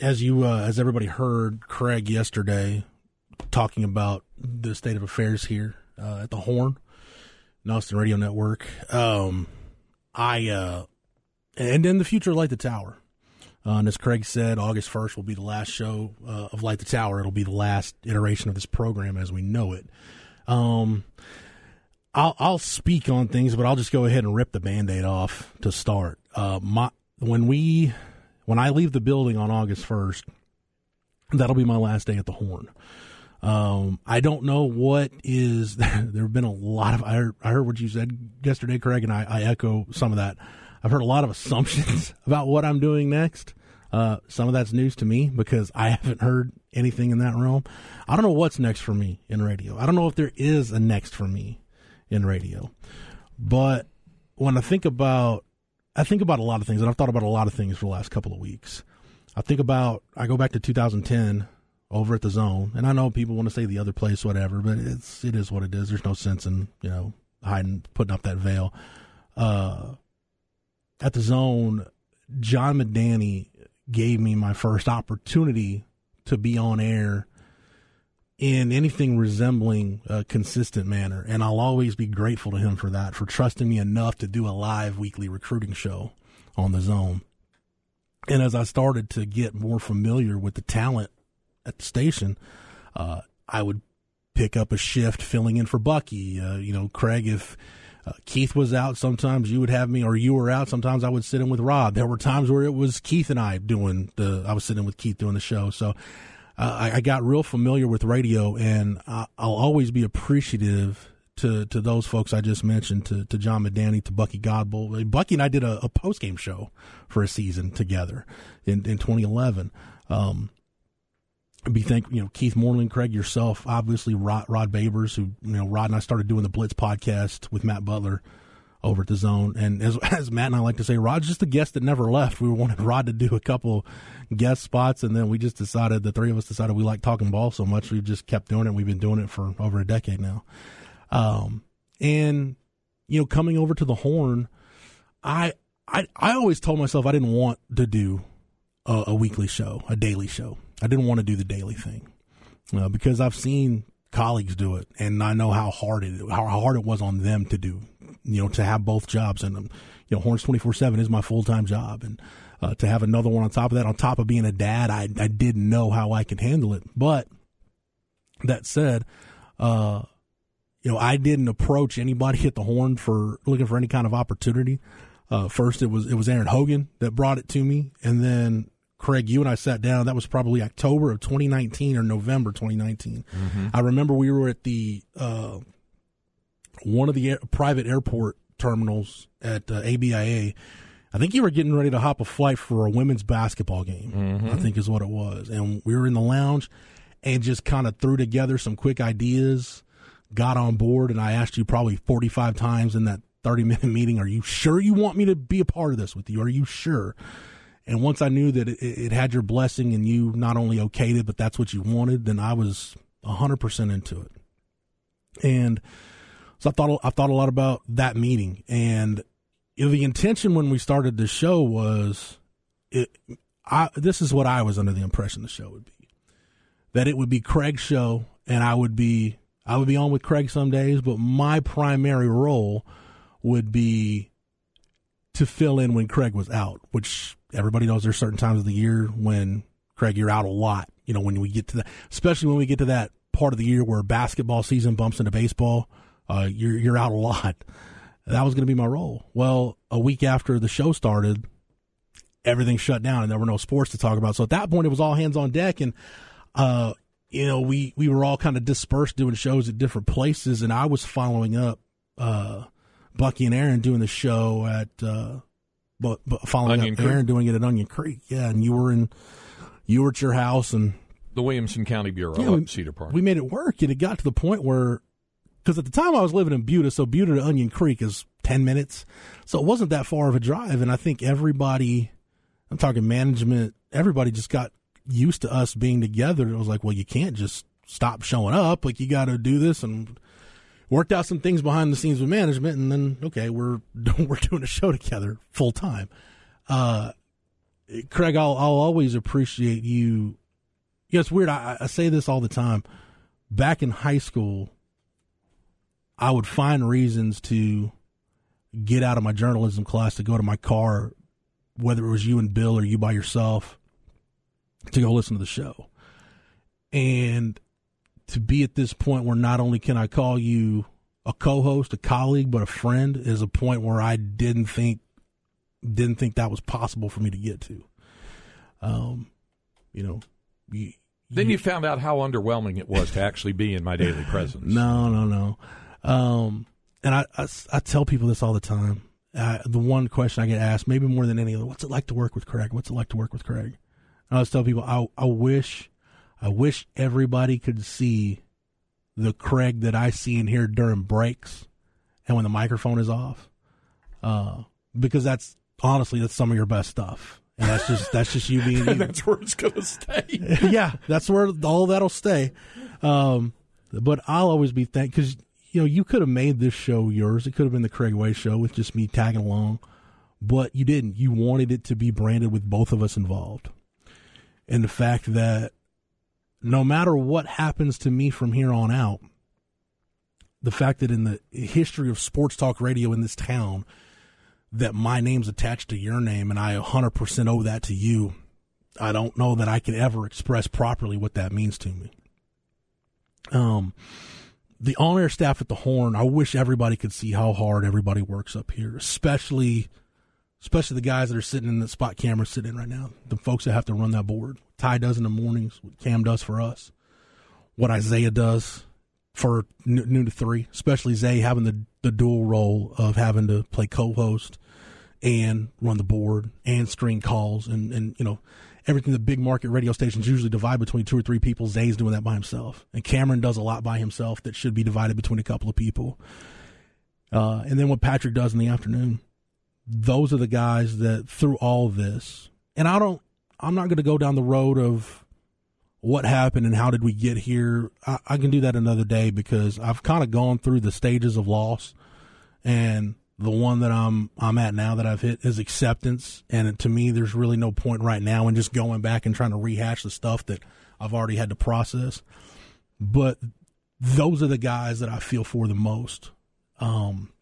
As you, uh, as everybody heard Craig yesterday talking about the state of affairs here uh, at the Horn, Austin Radio Network. Um, I, uh, and in the future, Light the Tower. Uh, and as Craig said, August 1st will be the last show uh, of Light the Tower. It'll be the last iteration of this program as we know it. Um, I'll, I'll speak on things, but I'll just go ahead and rip the band aid off to start. Uh, my, when we, when I leave the building on August 1st, that'll be my last day at the Horn. Um, I don't know what is. there have been a lot of. I heard, I heard what you said yesterday, Craig, and I, I echo some of that. I've heard a lot of assumptions about what I'm doing next. Uh, some of that's news to me because I haven't heard anything in that realm. I don't know what's next for me in radio. I don't know if there is a next for me in radio. But when I think about, I think about a lot of things, and I've thought about a lot of things for the last couple of weeks. I think about, I go back to 2010 over at the zone, and I know people want to say the other place, whatever, but it's it is what it is. There's no sense in you know hiding, putting up that veil. Uh, at the zone, John Medani gave me my first opportunity to be on air in anything resembling a consistent manner. And I'll always be grateful to him for that, for trusting me enough to do a live weekly recruiting show on the zone. And as I started to get more familiar with the talent at the station, uh, I would pick up a shift filling in for Bucky. Uh, you know, Craig, if uh, Keith was out, sometimes you would have me, or you were out. Sometimes I would sit in with Rob. There were times where it was Keith and I doing the. I was sitting with Keith doing the show. So uh, I, I, got real familiar with radio, and I, will always be appreciative to to those folks I just mentioned, to to John Medani, to Bucky Godbolt. Bucky and I did a, a post game show for a season together in in 2011. Um, be thank you know Keith Moreland, Craig, yourself, obviously Rod, Rod Babers, who you know Rod and I started doing the Blitz podcast with Matt Butler over at the Zone, and as as Matt and I like to say, Rod's just a guest that never left. We wanted Rod to do a couple guest spots, and then we just decided the three of us decided we like talking ball so much we just kept doing it. We've been doing it for over a decade now, um, and you know coming over to the Horn, I I I always told myself I didn't want to do a, a weekly show, a daily show. I didn't want to do the daily thing uh, because I've seen colleagues do it, and I know how hard it how hard it was on them to do. You know, to have both jobs, and um, you know, Horns twenty four seven is my full time job, and uh, to have another one on top of that, on top of being a dad, I I didn't know how I could handle it. But that said, uh, you know, I didn't approach anybody at the Horn for looking for any kind of opportunity. Uh, first, it was it was Aaron Hogan that brought it to me, and then Craig, you and I sat down. That was probably October of 2019 or November 2019. Mm-hmm. I remember we were at the uh, one of the air, private airport terminals at uh, ABIA. I think you were getting ready to hop a flight for a women's basketball game. Mm-hmm. I think is what it was, and we were in the lounge and just kind of threw together some quick ideas. Got on board, and I asked you probably 45 times in that 30 minute meeting, "Are you sure you want me to be a part of this with you? Are you sure?" And once I knew that it, it, had your blessing and you not only okayed it, but that's what you wanted, then I was 100% into it. And so I thought, I thought a lot about that meeting. And you know, the intention when we started the show was it, I, this is what I was under the impression the show would be that it would be Craig's show and I would be, I would be on with Craig some days, but my primary role would be to fill in when Craig was out, which everybody knows there's certain times of the year when Craig you're out a lot. You know when we get to that, especially when we get to that part of the year where basketball season bumps into baseball, uh, you're you're out a lot. That was going to be my role. Well, a week after the show started, everything shut down and there were no sports to talk about. So at that point, it was all hands on deck, and uh, you know we we were all kind of dispersed doing shows at different places, and I was following up. Uh, Bucky and Aaron doing the show at uh, but, but following Onion up Creek. Aaron doing it at Onion Creek. Yeah, and you were in you were at your house and the Williamson County Bureau Yeah, we- Cedar Park. we made it work. And it got to the point where, because at the time I was living in Buda, so Buda to Onion Creek is 10 minutes. So it wasn't that far of a drive. And I think everybody, I'm talking management, everybody just got used to us being together. It was like, well, you can't just stop showing up. Like, you got to do this and worked out some things behind the scenes with management. And then, okay, we're, we're doing a show together full time. Uh, Craig, I'll, I'll always appreciate you. Know, it's weird. I, I say this all the time. Back in high school, I would find reasons to get out of my journalism class to go to my car, whether it was you and Bill or you by yourself, to go listen to the show. And to be at this point where not only can I call you a co-host, a colleague, but a friend is a point where I didn't think didn't think that was possible for me to get to. Um, you know, you, then you found out how underwhelming it was to actually be in my daily presence. No, no, no. Um, and I, I, I tell people this all the time. Uh, the one question I get asked, maybe more than any other, what's it like to work with Craig? What's it like to work with Craig? And I always tell people, I, I wish, I wish everybody could see the Craig that I see in here during breaks and when the microphone is off. Uh, because that's honestly, that's some of your best stuff. And that's just, that's just you being you. that's where it's going to stay. yeah, that's where all that'll stay. Um, but I'll always be thankful because you know you could have made this show yours. It could have been the Craig Way show with just me tagging along, but you didn't. You wanted it to be branded with both of us involved, and the fact that no matter what happens to me from here on out, the fact that in the history of sports talk radio in this town that my name's attached to your name and I 100% owe that to you. I don't know that I can ever express properly what that means to me. Um, the on air staff at the Horn, I wish everybody could see how hard everybody works up here, especially, especially the guys that are sitting in the spot camera sitting in right now, the folks that have to run that board. Ty does in the mornings, what Cam does for us, what Isaiah does for noon to three, especially Zay having the, the dual role of having to play co-host and run the board and screen calls and, and you know everything the big market radio stations usually divide between two or three people. Zay's doing that by himself, and Cameron does a lot by himself that should be divided between a couple of people. Uh, and then what Patrick does in the afternoon. Those are the guys that through all this, and I don't. I'm not going to go down the road of what happened and how did we get here. I, I can do that another day because I've kind of gone through the stages of loss, and the one that I'm I'm at now that I've hit is acceptance. And to me, there's really no point right now in just going back and trying to rehash the stuff that I've already had to process. But those are the guys that I feel for the most. Um,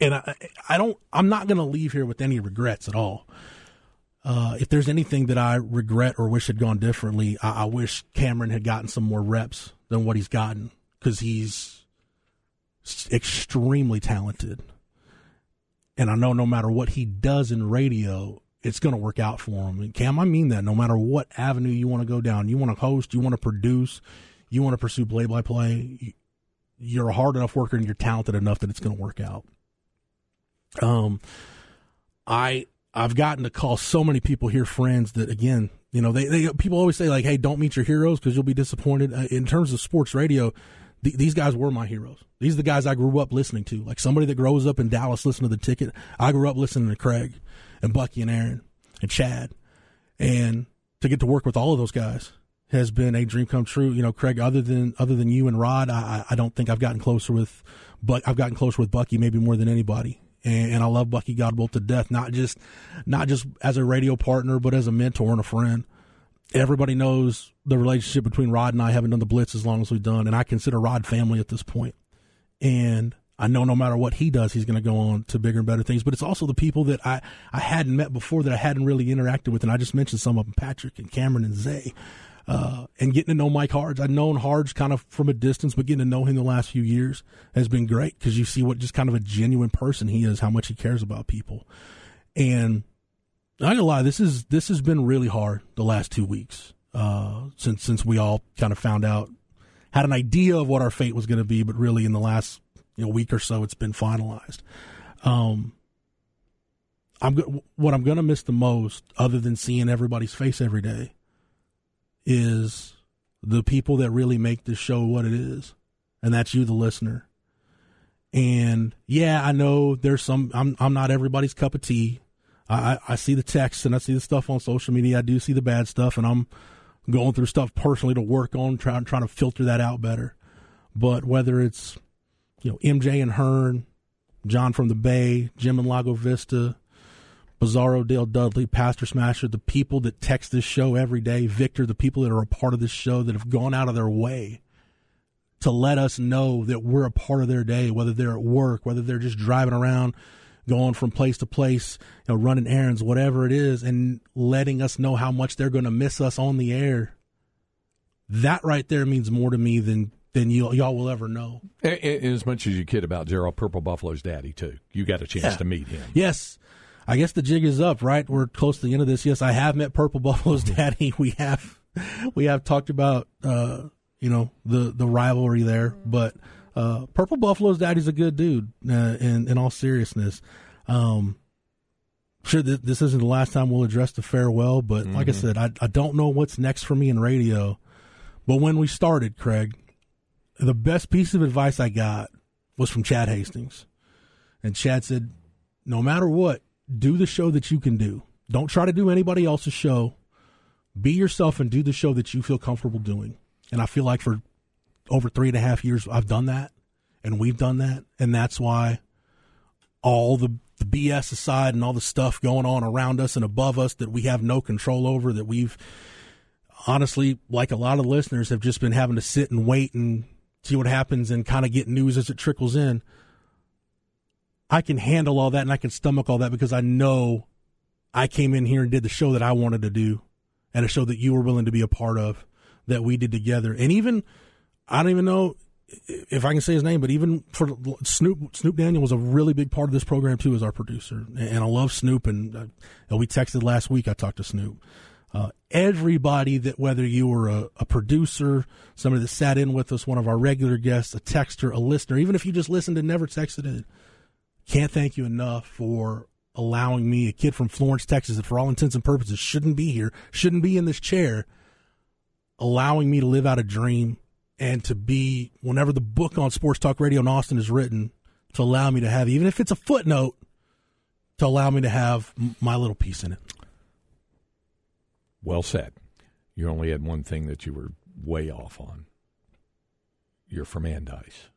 and I I don't I'm not going to leave here with any regrets at all. Uh, if there's anything that I regret or wish had gone differently, I, I wish Cameron had gotten some more reps than what he's gotten because he's extremely talented. And I know no matter what he does in radio, it's going to work out for him. And Cam, I mean that no matter what avenue you want to go down, you want to host, you want to produce, you want to pursue play by play, you're a hard enough worker and you're talented enough that it's going to work out. Um, I, I've gotten to call so many people here friends that again, you know, they, they people always say like, "Hey, don't meet your heroes because you'll be disappointed." Uh, in terms of sports radio, th- these guys were my heroes. These are the guys I grew up listening to. Like somebody that grows up in Dallas listening to the ticket. I grew up listening to Craig and Bucky and Aaron and Chad, and to get to work with all of those guys has been a dream come true. You know, Craig, other than other than you and Rod, I, I don't think I've gotten closer with, but I've gotten closer with Bucky maybe more than anybody and, and I love Bucky Godbolt to death. Not just not just as a radio partner, but as a mentor and a friend. Everybody knows the relationship between Rod and I. Haven't done the blitz as long as we've done, and I consider Rod family at this point. And I know no matter what he does, he's going to go on to bigger and better things. But it's also the people that I I hadn't met before that I hadn't really interacted with, and I just mentioned some of them: Patrick and Cameron and Zay. Uh, and getting to know Mike Hards. I've known Hards kind of from a distance, but getting to know him the last few years has been great because you see what just kind of a genuine person he is, how much he cares about people. And I'm gonna lie, this is this has been really hard the last two weeks uh, since since we all kind of found out had an idea of what our fate was going to be, but really in the last you know week or so, it's been finalized. Um, I'm what I'm going to miss the most, other than seeing everybody's face every day, is the people that really make this show what it is, and that's you, the listener. And yeah, I know there's some. I'm I'm not everybody's cup of tea. I I see the texts and I see the stuff on social media. I do see the bad stuff, and I'm going through stuff personally to work on trying trying to filter that out better. But whether it's you know MJ and Hearn, John from the Bay, Jim and Lago Vista, Bizarro Dale Dudley, Pastor Smasher, the people that text this show every day, Victor, the people that are a part of this show that have gone out of their way to let us know that we're a part of their day, whether they're at work, whether they're just driving around, going from place to place, you know, running errands, whatever it is, and letting us know how much they're going to miss us on the air. That right there means more to me than than you, y'all will ever know. And As much as you kid about Gerald Purple Buffalo's daddy too, you got a chance Yeah. to meet him. Yes. I guess the jig is up, right? We're close to the end of this. Yes, I have met Purple Buffalo's daddy. We have we have talked about uh, you know, the the rivalry there, but uh, Purple Buffalo's daddy's a good dude uh, in in all seriousness. Um sure th- this isn't the last time we'll address the farewell, but like I said, I I don't know what's next for me in radio. But when we started, Craig, the best piece of advice I got was from Chad Hastings. And Chad said, no matter what, do the show that you can do. Don't try to do anybody else's show. Be yourself and do the show that you feel comfortable doing. And I feel like for over three and a half years, I've done that and we've done that. And that's why all the, the BS aside and all the stuff going on around us and above us that we have no control over, that we've honestly, like a lot of listeners, have just been having to sit and wait and see what happens and kind of get news as it trickles in. I can handle all that and I can stomach all that because I know I came in here and did the show that I wanted to do and a show that you were willing to be a part of that we did together. And even, I don't even know if I can say his name, but even for Snoop, Snoop Daniel was a really big part of this program too as our producer. And I love Snoop. And, uh, and we texted last week. I talked to Snoop. Uh, everybody that whether you were a, a producer, somebody that sat in with us, one of our regular guests, a texter, a listener, even if you just listened and never texted in, can't thank you enough for allowing me, a kid from Florence, Texas, that for all intents and purposes shouldn't be here, shouldn't be in this chair, allowing me to live out a dream and to be, whenever the book on Sports Talk Radio in Austin is written, to allow me to have, even if it's a footnote, to allow me to have my little piece in it. Well said. You only had one thing that you were way off on. You're from Andice.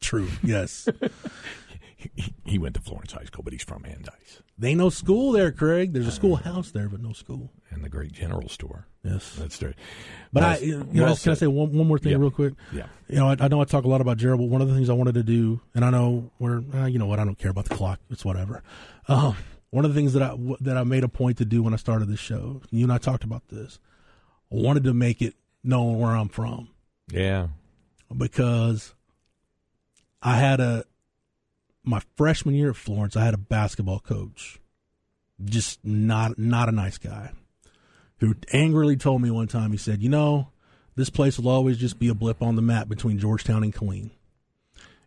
True. Yes. He, he went to Florence High School, but he's from Andice they know school there, Craig. There's a schoolhouse there, but no school. and the great general store. Yes. That's true. But Well- I, you know, well can I say one, one more thing Yeah. real quick? Yeah. You know, I, I know I talk a lot about Gerald, but one of the things I wanted to do, and I know we're, uh, you know what, I don't care about the clock. It's whatever. Um, one of the things that I w- that I made a point to do when I started this show, you and I talked about this. I wanted to make it known where I'm from Yeah. because I had a my freshman year at Florence. I had a basketball coach, just not not a nice guy, who angrily told me one time. He said, "You know, this place will always just be a blip on the map between Georgetown and Killeen.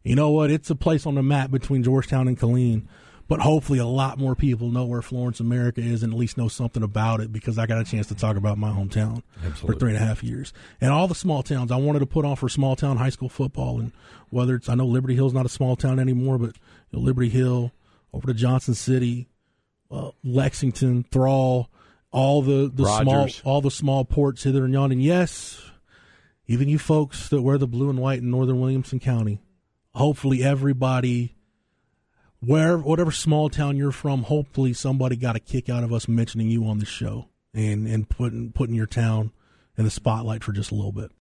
You know what? It's a place on the map between Georgetown and Killeen." But hopefully, a lot more people know where Florence, America is, and at least know something about it because I got a chance to talk about my hometown for three and a half years. And all the small towns I wanted to put on for small town high school football. And whether it's, I know Liberty Hill's not a small town anymore, but you know, Liberty Hill, over to Johnson City, uh, Lexington, Thrall, all the, the small, all the small ports hither and yon. And yes, even you folks that wear the blue and white in northern Williamson County, hopefully everybody where whatever small town you're from, hopefully somebody got a kick out of us mentioning you on the show and and putting putting your town in the spotlight for just a little bit.